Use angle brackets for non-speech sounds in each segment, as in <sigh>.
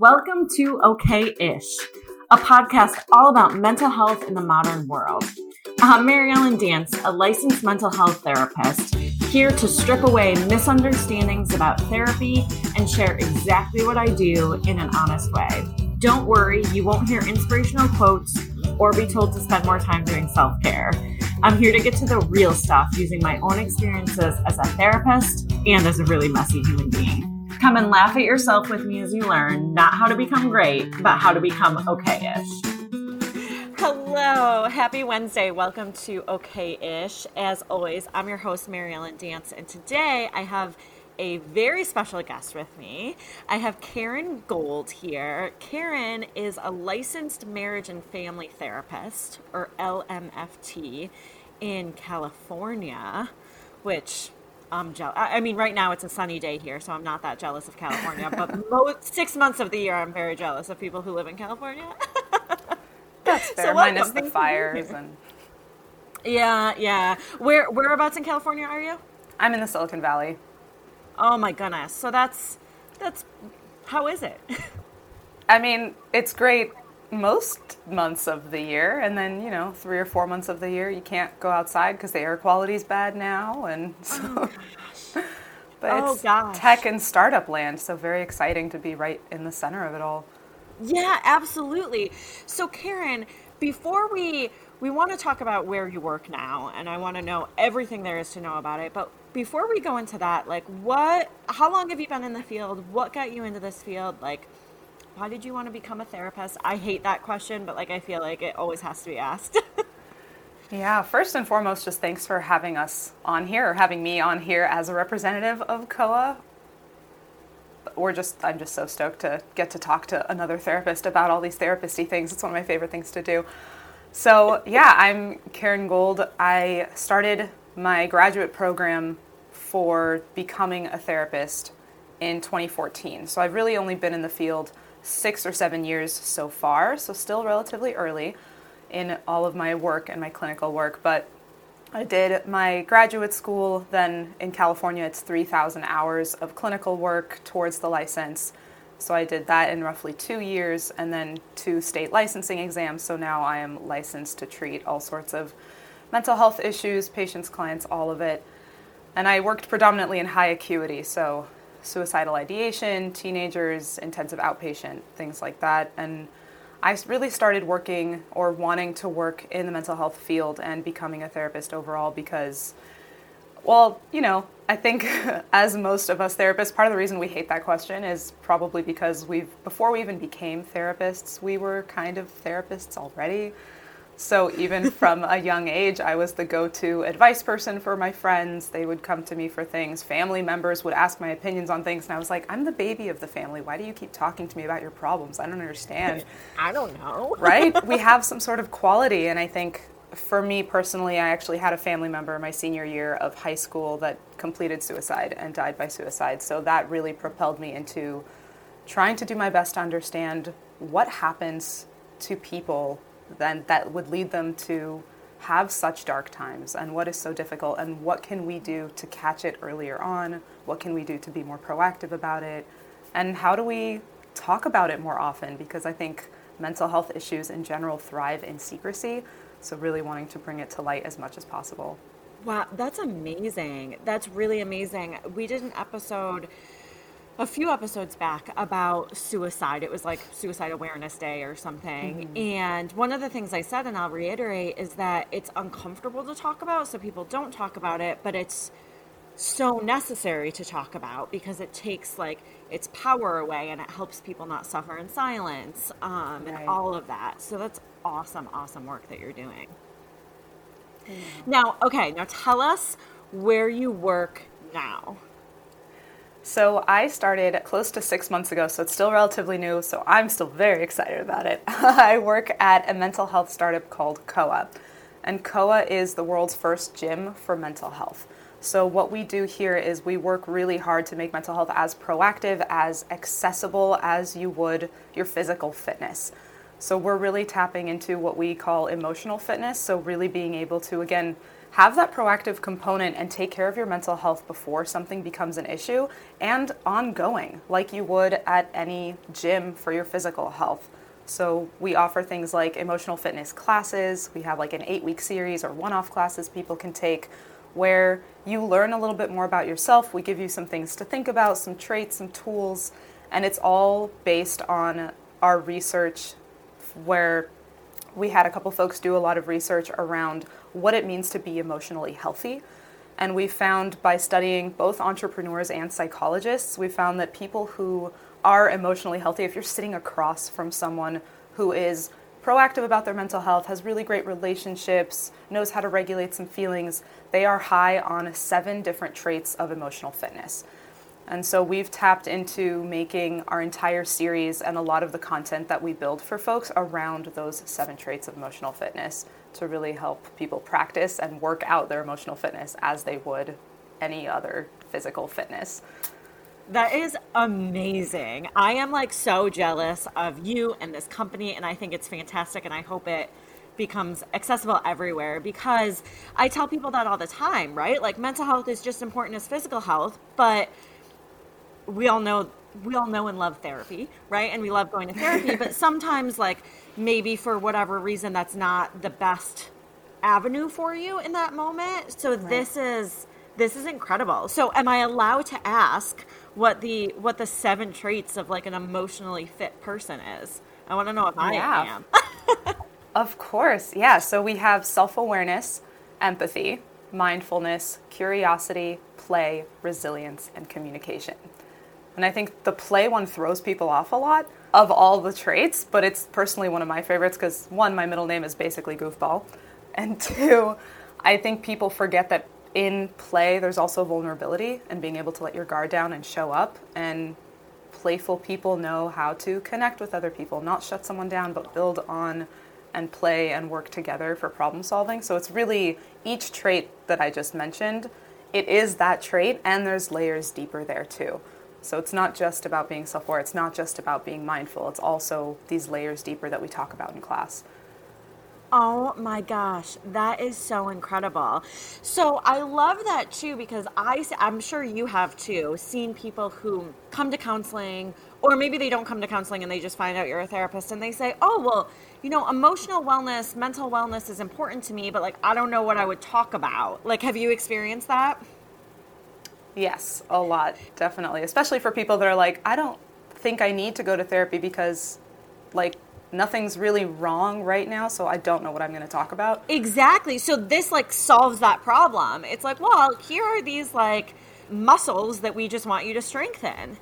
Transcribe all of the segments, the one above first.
Welcome to Okay Ish, a podcast all about mental health in the modern world. I'm Mary Ellen Dance, a licensed mental health therapist, here to strip away misunderstandings about therapy and share exactly what I do in an honest way. Don't worry, you won't hear inspirational quotes or be told to spend more time doing self care. I'm here to get to the real stuff using my own experiences as a therapist and as a really messy human being. Come and laugh at yourself with me as you learn not how to become great, but how to become okay ish. Hello, happy Wednesday. Welcome to Okay Ish. As always, I'm your host, Mary Ellen Dance, and today I have a very special guest with me. I have Karen Gold here. Karen is a licensed marriage and family therapist, or LMFT, in California, which I'm jealous. I mean, right now it's a sunny day here, so I'm not that jealous of California. but <laughs> most, six months of the year, I'm very jealous of people who live in California. <laughs> That's fair, so minus the fires and. Yeah, yeah. Where whereabouts in California are you? I'm in the Silicon Valley. Oh my goodness. So that's that's how is it? <laughs> I mean, it's great most months of the year and then you know three or four months of the year you can't go outside because the air quality is bad now and <laughs> so oh, <laughs> but oh, it's gosh. tech and startup land so very exciting to be right in the center of it all. Yeah absolutely. So karen before we we want to talk about where you work now and i want to know everything there is to know about it but before we go into that like what how long have you been in the field? What got you into this field? Like why did you want to become a therapist? I hate that question, but like I feel like it always has to be asked. <laughs> yeah, first and foremost, just thanks for having us on here, or having me on here as a representative of COA. We're just, I'm just so stoked to get to talk to another therapist about all these therapisty things. It's one of my favorite things to do. So, yeah, I'm Karen Gold. I started my graduate program for becoming a therapist in 2014. So, I've really only been in the field six or seven years so far, so still relatively early in all of my work and my clinical work. But I did my graduate school, then in California, it's 3,000 hours of clinical work towards the license. So I did that in roughly two years and then two state licensing exams. So now I am licensed to treat all sorts of mental health issues, patients, clients, all of it. And I worked predominantly in high acuity, so suicidal ideation, teenagers, intensive outpatient, things like that. And I really started working or wanting to work in the mental health field and becoming a therapist overall because, well, you know, I think <laughs> as most of us therapists, part of the reason we hate that question is probably because we've, before we even became therapists, we were kind of therapists already. So even <laughs> from a young age, I was the go-to advice person for my friends. They would come to me for things. Family members would ask my opinions on things, and I was like, "I'm the baby of the family. Why do you keep talking to me about your problems? I don't understand." <laughs> I don't know. <laughs> right? We have some sort of quality, and I think for me personally, I actually had a family member my senior year of high school that completed suicide and died by suicide. So that really propelled me into trying to do my best to understand what happens to people then that would lead them to have such dark times. And what is so difficult and what can we do to catch it earlier on? What can we do to be more proactive about it? And how do we talk about it more often? Because i think mental health issues in general thrive in secrecy so really wanting to bring it to light as much as possible. Wow that's amazing. That's really amazing. We did an episode a few episodes back about suicide. It was like Suicide Awareness Day or something. Mm-hmm. And one of the things I said, and I'll reiterate, is that it's uncomfortable to talk about, so people don't talk about it, but it's so necessary to talk about because it takes like its power away and it helps people not suffer in silence um, right. and all of that. So that's awesome, awesome work that you're doing. Mm-hmm. Now, okay, now tell us where you work now. So I started close to six months ago, so it's still relatively new, so I'm still very excited about it. <laughs> I work at a mental health startup called COA, and COA is the world's first gym for mental health. So what we do here is we work really hard to make mental health as proactive, as accessible as you would your physical fitness. So we're really tapping into what we call emotional fitness, so really being able to, again, have that proactive component and take care of your mental health before something becomes an issue and ongoing, like you would at any gym for your physical health. So, we offer things like emotional fitness classes. We have like an eight week series or one off classes people can take where you learn a little bit more about yourself. We give you some things to think about, some traits, some tools, and it's all based on our research where we had a couple folks do a lot of research around what it means to be emotionally healthy. And we found by studying both entrepreneurs and psychologists, we found that people who are emotionally healthy, if you're sitting across from someone who is proactive about their mental health, has really great relationships, knows how to regulate some feelings, they are high on seven different traits of emotional fitness. And so we've tapped into making our entire series and a lot of the content that we build for folks around those seven traits of emotional fitness to really help people practice and work out their emotional fitness as they would any other physical fitness. That is amazing. I am like so jealous of you and this company, and I think it's fantastic, and I hope it becomes accessible everywhere because I tell people that all the time, right? Like mental health is just important as physical health, but we all know we all know and love therapy, right? And we love going to therapy, <laughs> but sometimes like maybe for whatever reason that's not the best avenue for you in that moment. So right. this is this is incredible. So am I allowed to ask what the what the seven traits of like an emotionally fit person is? I want to know if I yeah. am. <laughs> of course. Yeah, so we have self-awareness, empathy, mindfulness, curiosity, play, resilience, and communication. And I think the play one throws people off a lot of all the traits, but it's personally one of my favorites because one, my middle name is basically goofball. And <laughs> two, I think people forget that in play there's also vulnerability and being able to let your guard down and show up. And playful people know how to connect with other people, not shut someone down, but build on and play and work together for problem solving. So it's really each trait that I just mentioned, it is that trait, and there's layers deeper there too. So it's not just about being self aware, it's not just about being mindful, it's also these layers deeper that we talk about in class. Oh my gosh, that is so incredible. So I love that too because I I'm sure you have too seen people who come to counseling or maybe they don't come to counseling and they just find out you're a therapist and they say, "Oh, well, you know, emotional wellness, mental wellness is important to me, but like I don't know what I would talk about." Like have you experienced that? Yes, a lot, definitely. Especially for people that are like, I don't think I need to go to therapy because, like, nothing's really wrong right now, so I don't know what I'm going to talk about. Exactly. So this, like, solves that problem. It's like, well, here are these, like, muscles that we just want you to strengthen.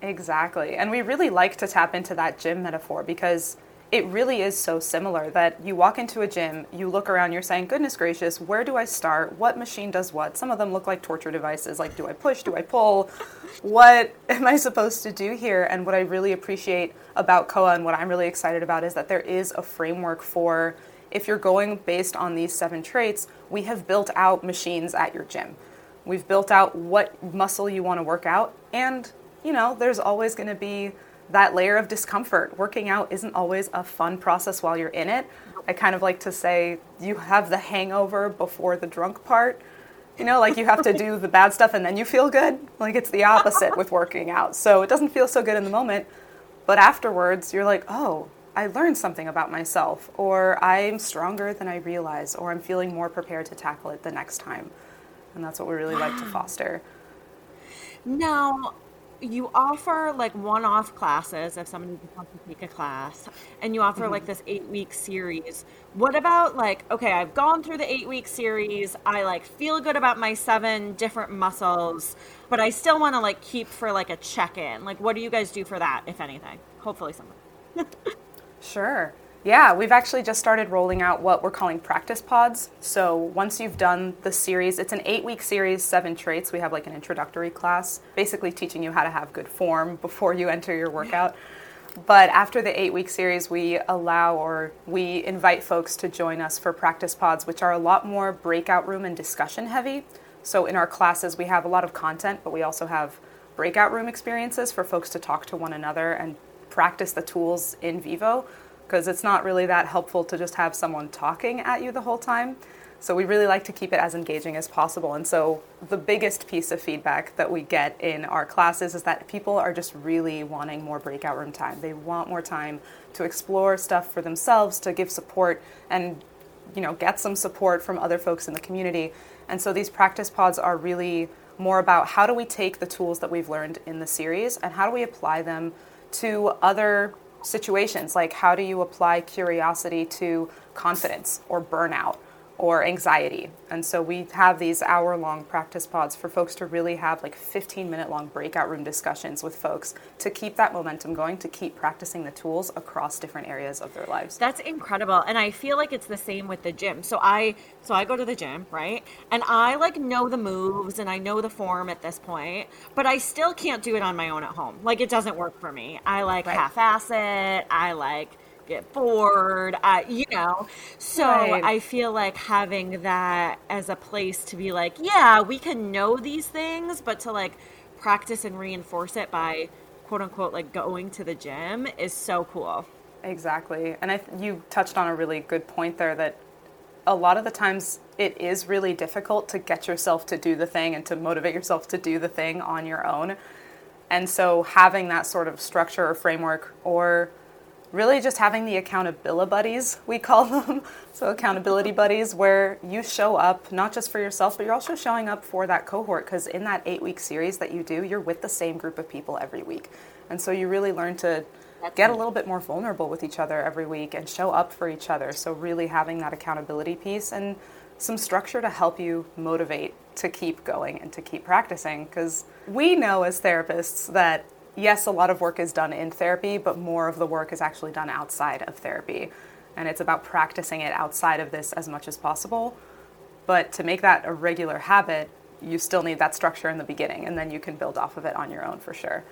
Exactly. And we really like to tap into that gym metaphor because it really is so similar that you walk into a gym, you look around, you're saying, goodness gracious, where do I start? What machine does what? Some of them look like torture devices. Like, do I push? Do I pull? What <laughs> am I supposed to do here? And what I really appreciate about COA and what I'm really excited about is that there is a framework for if you're going based on these seven traits, we have built out machines at your gym. We've built out what muscle you want to work out. And, you know, there's always going to be that layer of discomfort. Working out isn't always a fun process while you're in it. I kind of like to say you have the hangover before the drunk part. You know, like you have to do <laughs> the bad stuff and then you feel good. Like it's the opposite with working out. So it doesn't feel so good in the moment, but afterwards you're like, oh, I learned something about myself, or I'm stronger than I realize, or I'm feeling more prepared to tackle it the next time. And that's what we really like to foster. Now, you offer like one-off classes if somebody wants to take a class and you offer mm-hmm. like this eight week series. What about like okay i've gone through the eight week series. I like feel good about my seven different muscles but i still want to like keep for like a check-in. Like what do you guys do for that if anything? Hopefully something <laughs> sure yeah, we've actually just started rolling out what we're calling practice pods. So once you've done the series, it's an eight week series, seven traits. We have like an introductory class, basically teaching you how to have good form <laughs> before you enter your workout. But after the eight week series, we allow or we invite folks to join us for practice pods, which are a lot more breakout room and discussion heavy. So in our classes, we have a lot of content, but we also have breakout room experiences for folks to talk to one another and practice the tools in vivo because it's not really that helpful to just have someone talking at you the whole time. So we really like to keep it as engaging as possible. And so the biggest piece of feedback that we get in our classes is that people are just really wanting more breakout room time. They want more time to explore stuff for themselves, to give support and you know, get some support from other folks in the community. And so these practice pods are really more about how do we take the tools that we've learned in the series and how do we apply them to other situations like how do you apply curiosity to confidence or burnout or anxiety. And so we have these hour long practice pods for folks to really have like 15 minute long breakout room discussions with folks to keep that momentum going, to keep practicing the tools across different areas of their lives. That's incredible. And I feel like it's the same with the gym. So I so I go to the gym, right? And I like know the moves and I know the form at this point, but I still can't do it on my own at home. Like it doesn't work for me. I like right. half ass it. I like get bored, uh, you know. So right. I feel like having that as a place to be like, yeah, we can know these things, but to like practice and reinforce it by quote unquote like going to the gym is so cool. Exactly. And I, you touched on a really good point there that a lot of the times it is really difficult to get yourself to do the thing and to motivate yourself to do the thing on your own. And so having that sort of structure or framework or really just having the accountability buddies, we call them. <laughs> so, accountability buddies, where you show up not just for yourself, but you're also showing up for that cohort. Because in that eight week series that you do, you're with the same group of people every week. And so, you really learn to get a little bit more vulnerable with each other every week and show up for each other. So, really having that accountability piece and some structure to help you motivate to keep going and to keep practicing. Because we know as therapists that yes, a lot of work is done in therapy, but more of the work is actually done outside of therapy. And it's about practicing it outside of this as much as possible. But to make that a regular habit, you still need that structure in the beginning, and then you can build off of it on your own for sure.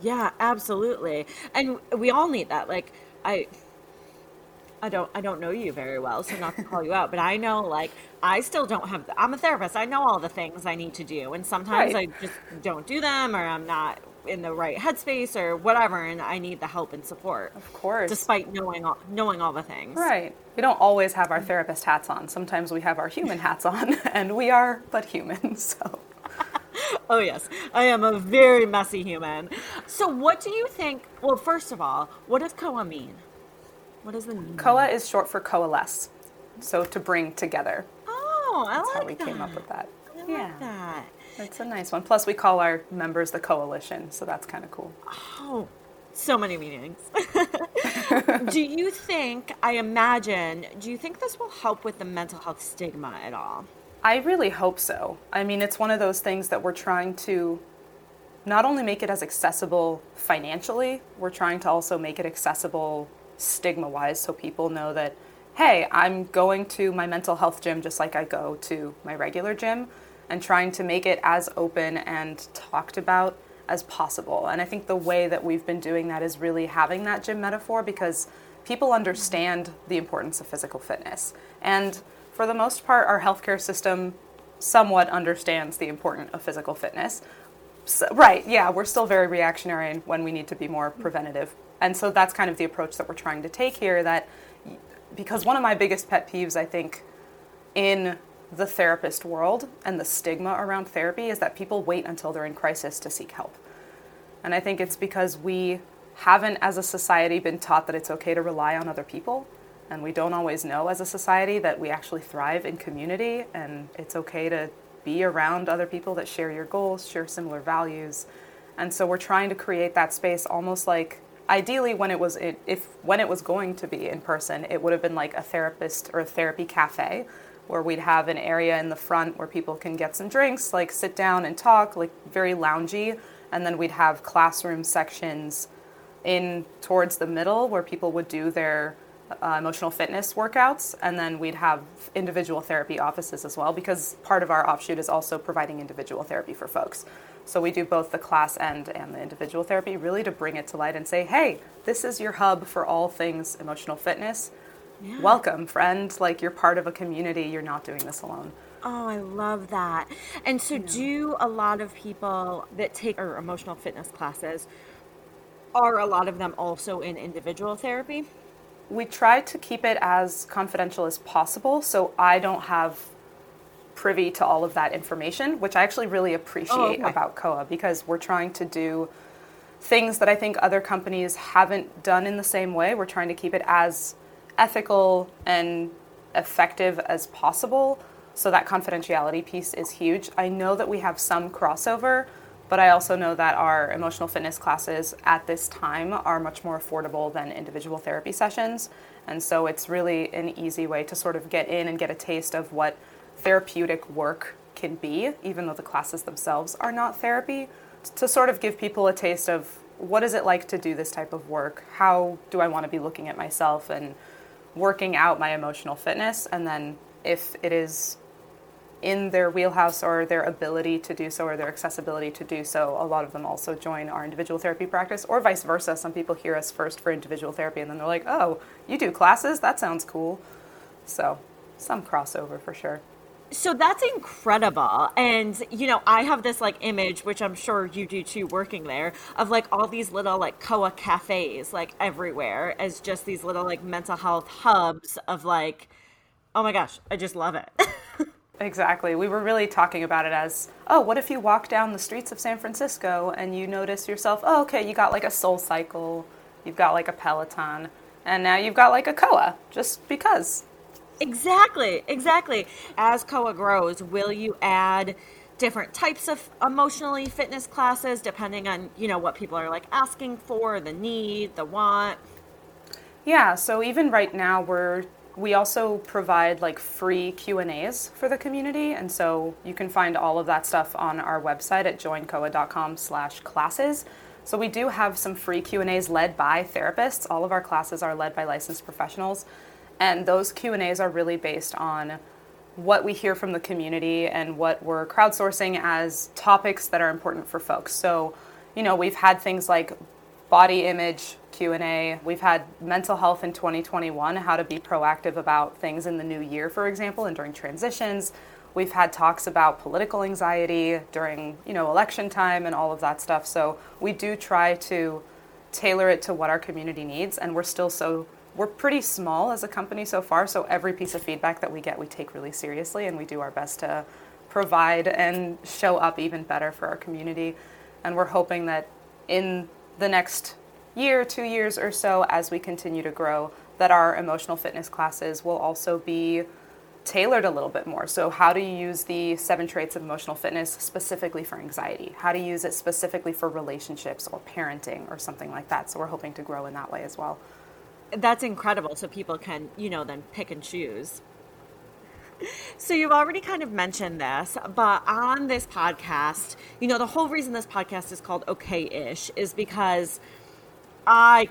Yeah, absolutely. And we all need that. Like, I. I don't I don't know you very well, so not to call you out, but I know like I still don't have I'm a therapist. I know all the things I need to do and sometimes right. I just don't do them or I'm not in the right headspace or whatever and I need the help and support. Of course. Despite knowing all, knowing all the things. Right. We don't always have our therapist hats on. Sometimes we have our human hats on <laughs> and we are but human. <laughs> So <laughs> Oh yes. I am a very messy human. So what do you think well first of all, what does COA mean? What does the mean? COA is short for coalesce. So to bring together. Oh, I That's like how we that. came up with that. I yeah. like that. It's a nice one. Plus, we call our members the coalition, so that's kind of cool. Oh, so many meetings. <laughs> do you think, I imagine, do you think this will help with the mental health stigma at all? I really hope so. I mean, it's one of those things that we're trying to not only make it as accessible financially, we're trying to also make it accessible stigma wise so people know that, hey, I'm going to my mental health gym just like I go to my regular gym and trying to make it as open and talked about as possible. And I think the way that we've been doing that is really having that gym metaphor because people understand the importance of physical fitness. And for the most part, our healthcare system somewhat understands the importance of physical fitness. So, right, yeah, we're still very reactionary when we need to be more preventative. And so that's kind of the approach that we're trying to take here that because one of my biggest pet peeves, I think, in the therapist world and the stigma around therapy is that people wait until they're in crisis to seek help. And I think it's because we haven't, as a society, been taught that it's okay to rely on other people. And we don't always know as a society that we actually thrive in community and it's okay to be around other people that share your goals, share similar values. And so we're trying to create that space almost like ideally when it was if when it was going to be in person, it would have been like a therapist or a therapy cafe where we'd have an area in the front where people can get some drinks, like sit down and talk, like very loungy. And then we'd have classroom sections in towards the middle where people would do their uh, emotional fitness workouts. And then we'd have individual therapy offices as well, because part of our offshoot is also providing individual therapy for folks. So we do both the class end and the individual therapy, really to bring it to light and say, hey, this is your hub for all things emotional fitness yeah. welcome, friend. Like you're part of a community. You're not doing this alone. Oh, I love that. And so, yeah. do a lot of people that take our emotional fitness classes are a lot of them also in individual therapy? we try to keep it as confidential as possible so I don't have privy to all of that information, which I actually really oh, appreciate oh, okay. about COA because we're trying to do things that I think other companies haven't done in the same way. We're trying to keep it as ethical and effective as possible. So that confidentiality piece is huge. I know that we have some crossover, but I also know that our emotional fitness classes at this time are much more affordable than individual therapy sessions. And so it's really an easy way to sort of get in and get a taste of what therapeutic work can be, even though the classes themselves are not therapy, to sort of give people a taste of what is it like to do this type of work? How do I want to be looking at myself and working out my emotional fitness? And then if it is in their wheelhouse or their ability to do so or their accessibility to do so, a lot of them also join our individual therapy practice or vice versa. Some people hear us first for individual therapy and then they're like, oh, you do classes? That sounds cool. So, some crossover for sure. So that's incredible. And, you know, I have this like image, which I'm sure you do too, working there, of like all these little like COA cafes like everywhere as just these little like mental health hubs of like, oh my gosh, I just love it. <laughs> exactly. We were really talking about it as, oh, what if you walk down the streets of San Francisco and you notice yourself, oh, okay, you got like a SoulCycle, you've got like a Peloton, and now you've got like a COA, just because. Exactly, exactly. As COA grows, will you add different types of emotionally fitness classes depending on, you know, what people are like asking for, the need, the want? Yeah, so even right now we're we also provide like free q&a's for the community and so you can find all of that stuff on our website at joincoa.com slash classes so we do have some free q&a's led by therapists all of our classes are led by licensed professionals and those Q&As are really based on what we hear from the community and what we're crowdsourcing as topics that are important for folks. So, you know, we've had things like body image Q&A. We've had mental health in 2021, how to be proactive about things in the new year, for example, and during transitions. We've had talks about political anxiety during, you know, election time and all of that stuff. So, we do try to tailor it to what our community needs and we're still so we're pretty small as a company so far, so every piece of feedback that we get, we take really seriously, and we do our best to provide and show up even better for our community. And we're hoping that in the next year, two years or so, as we continue to grow, that our emotional fitness classes will also be tailored a little bit more. So, how do you use the seven traits of emotional fitness specifically for anxiety? How do you use it specifically for relationships or parenting or something like that? So, we're hoping to grow in that way as well that's incredible. So people can, you know, then pick and choose. So you've already kind of mentioned this, but on this podcast, you know, the whole reason this podcast is called Okay Ish is because I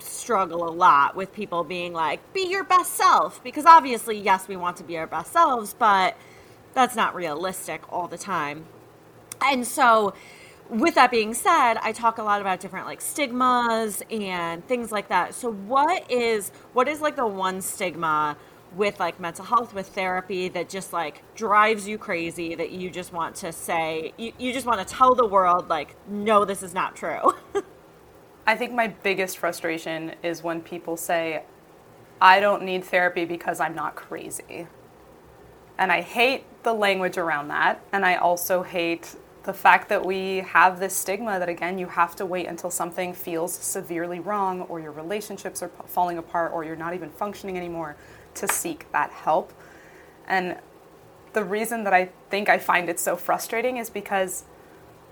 struggle a lot with people being like, be your best self. Because obviously, yes, we want to be our best selves, but that's not realistic all the time. And so with that being said, I talk a lot about different like stigmas and things like that. So what is what is like the one stigma with like mental health with therapy that just like drives you crazy that you just want to say you, you just want to tell the world like no this is not true <laughs> i think my biggest frustration is when people say i don't need therapy because i'm not crazy and i hate the language around that and i also hate the fact that we have this stigma that again you have to wait until something feels severely wrong or your relationships are falling apart or you're not even functioning anymore to seek that help. And the reason that i think i find it so frustrating is because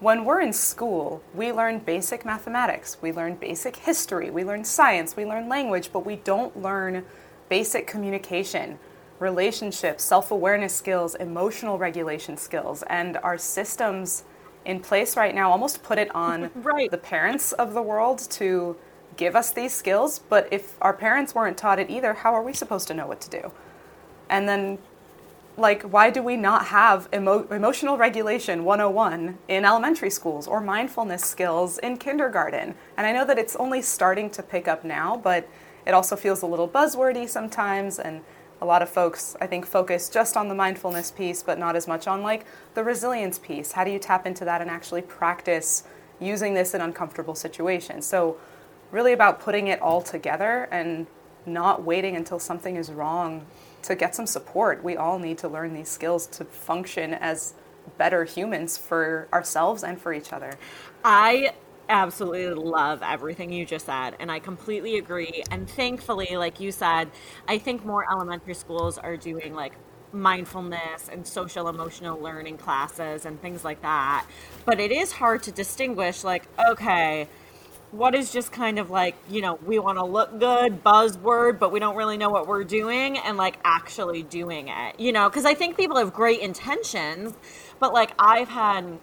when we're in school we learn basic mathematics we learn basic history we learn science we learn language but we don't learn basic communication relationships, self awareness skills, emotional regulation skills, and our systems in place right now almost put it on <laughs> right. the parents of the world to give us these skills. But if our parents weren't taught it either, how are we supposed to know what to do? And then, like, why do we not have emo- emotional regulation 101 in elementary schools or mindfulness skills in kindergarten? And I know that it's only starting to pick up now, but it also feels a little buzzwordy sometimes. And a lot of folks, I think, focus just on the mindfulness piece, but not as much on like the resilience piece. How do you tap into that and actually practice using this in uncomfortable situations? So, really about putting it all together and not waiting until something is wrong to get some support. We all need to learn these skills to function as better humans for ourselves and for each other. I absolutely love everything you just said and i completely agree and thankfully like you said i think more elementary schools are doing like mindfulness and social emotional learning classes and things like that but it is hard to distinguish like okay what is just kind of like you know we want to look good buzzword but we don't really know what we're doing and like actually doing it you know because i think people have great intentions but like i've had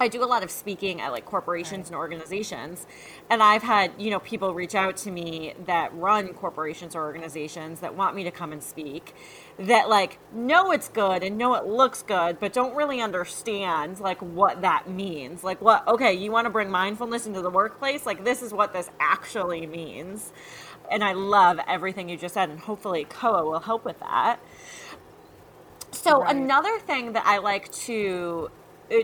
I do a lot of speaking at like corporations right. and organizations. And I've had, you know, people reach out to me that run corporations or organizations that want me to come and speak that like know it's good and know it looks good, but don't really understand like what that means. Like what okay, you want to bring mindfulness into the workplace? Like this is what this actually means. And I love everything you just said and hopefully COA will help with that. So right. another thing that I like to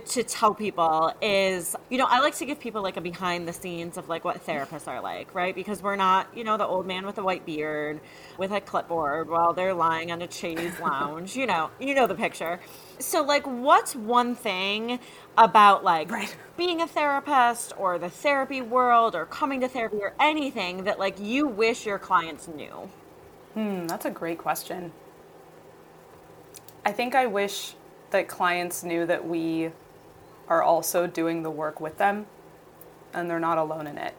to tell people is you know i like to give people like a behind the scenes of like what therapists are like right? Because we're not you know the old man with a white beard with a clipboard while they're lying on a chaise <laughs> lounge you know you know the picture. So like what's one thing about like right. being a therapist or the therapy world or coming to therapy or anything that like you wish your clients knew? Hmm that's a great question. I think i wish that clients knew that we are also doing the work with them and they're not alone in it.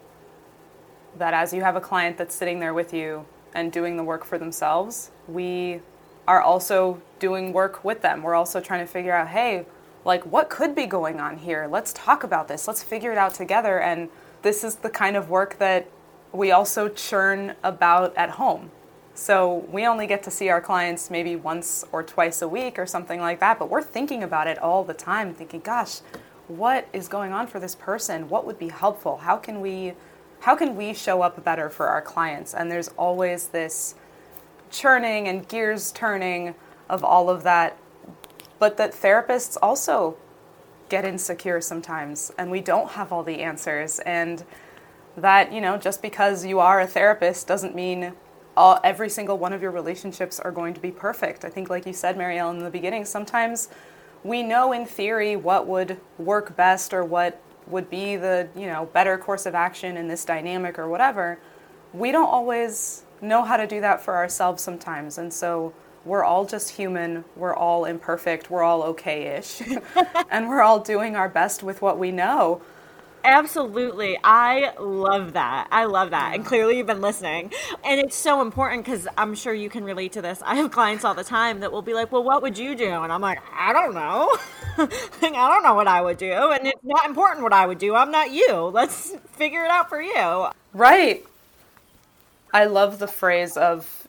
That as you have a client that's sitting there with you and doing the work for themselves, we are also doing work with them. We're also trying to figure out, hey, like what could be going on here? Let's talk about this. Let's figure it out together. And this is the kind of work that we also churn about at home. So we only get to see our clients maybe once or twice a week or something like that, but we're thinking about it all the time, thinking, gosh, what is going on for this person? What would be helpful? How can we how can we show up better for our clients? And there's always this churning and gears turning of all of that. But that therapists also get insecure sometimes and we don't have all the answers and that, you know, just because you are a therapist doesn't mean all, every single one of your relationships are going to be perfect. I think, like you said, Marielle, in the beginning, sometimes we know in theory what would work best or what would be the you know better course of action in this dynamic or whatever. We don't always know how to do that for ourselves sometimes, and so we're all just human. We're all imperfect. We're all okay-ish, <laughs> and we're all doing our best with what we know. Absolutely. I love that. I love that. And clearly you've been listening. And it's so important because I'm sure you can relate to this. I have clients all the time that will be like, well, what would you do? And I'm like, I don't know. <laughs> like, I don't know what I would do. And it's not important what I would do. I'm not you. Let's figure it out for you. Right. I love the phrase of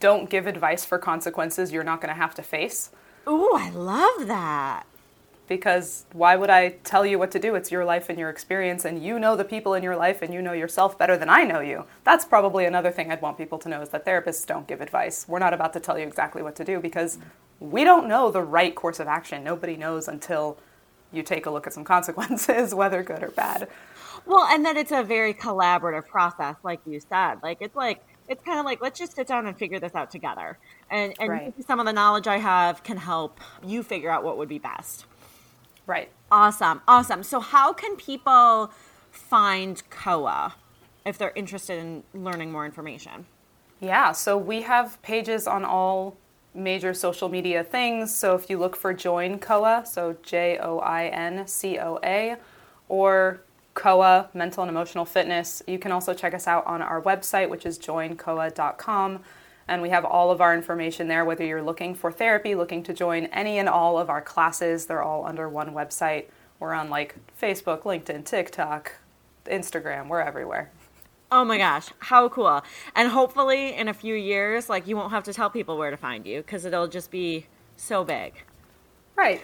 don't give advice for consequences you're not going to have to face. Ooh, I love that because why would I tell you what to do? It's your life and your experience, and you know the people in your life and you know yourself better than I know you. That's probably another thing I'd want people to know is that therapists don't give advice. We're not about to tell you exactly what to do because we don't know the right course of action. Nobody knows until you take a look at some <laughs> consequences, whether good or bad. Well, and that it's a very collaborative process, like you said. Like, it's like, it's kind of like let's just sit down and figure this out together and and right. some of the knowledge i have can help you figure out what would be best Right. Awesome. Awesome. So, how can people find COA if they're interested in learning more information? Yeah, so we have pages on all major social media things. So, if you look for Join COA, so J O I N C O A, or COA, Mental and Emotional Fitness, you can also check us out on our website, which is joincoa.com. And we have all of our information there, whether you're looking for therapy, looking to join any and all of our classes, they're all under one website. We're on like Facebook, LinkedIn, TikTok, Instagram, we're everywhere. Oh my gosh, how cool. And hopefully in a few years, like you won't have to tell people where to find you because it'll just be so big. Right.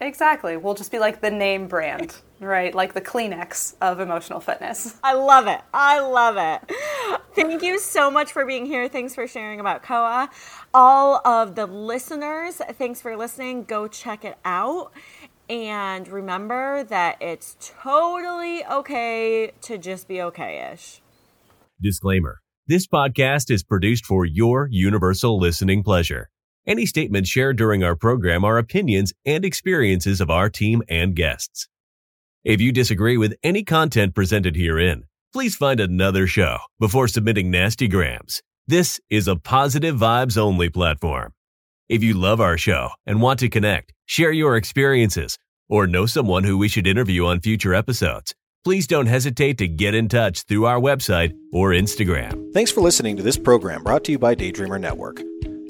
exactly. We'll just be like the name brand, right? Like the Kleenex of emotional fitness. I love it. I love it. Thank you so much for being here. Thanks for sharing about COA. All of the listeners, thanks for listening. Go check it out. And remember that it's totally okay to just be okay ish. Disclaimer This podcast is produced for your universal listening pleasure. Any statements shared during our program are opinions and experiences of our team and guests. If you disagree with any content presented herein, please find another show before submitting nasty grams. This is a positive vibes only platform. If you love our show and want to connect, share your experiences, or know someone who we should interview on future episodes, please don't hesitate to get in touch through our website or Instagram. Thanks for listening to this program brought to you by Daydreamer Network.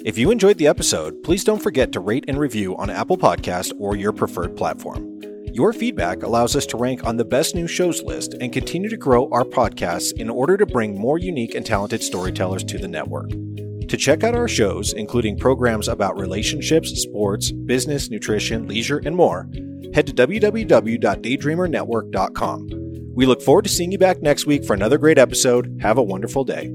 If you enjoyed the episode, please don't forget to rate and review on Apple Podcast or your preferred platform. Your feedback allows us to rank on the best new shows list and continue to grow our podcasts in order to bring more unique and talented storytellers to the network. To check out our shows, including programs about relationships, sports, business, nutrition, leisure, and more, head to www.daydreamernetwork.com. We look forward to seeing you back next week for another great episode. Have a wonderful day.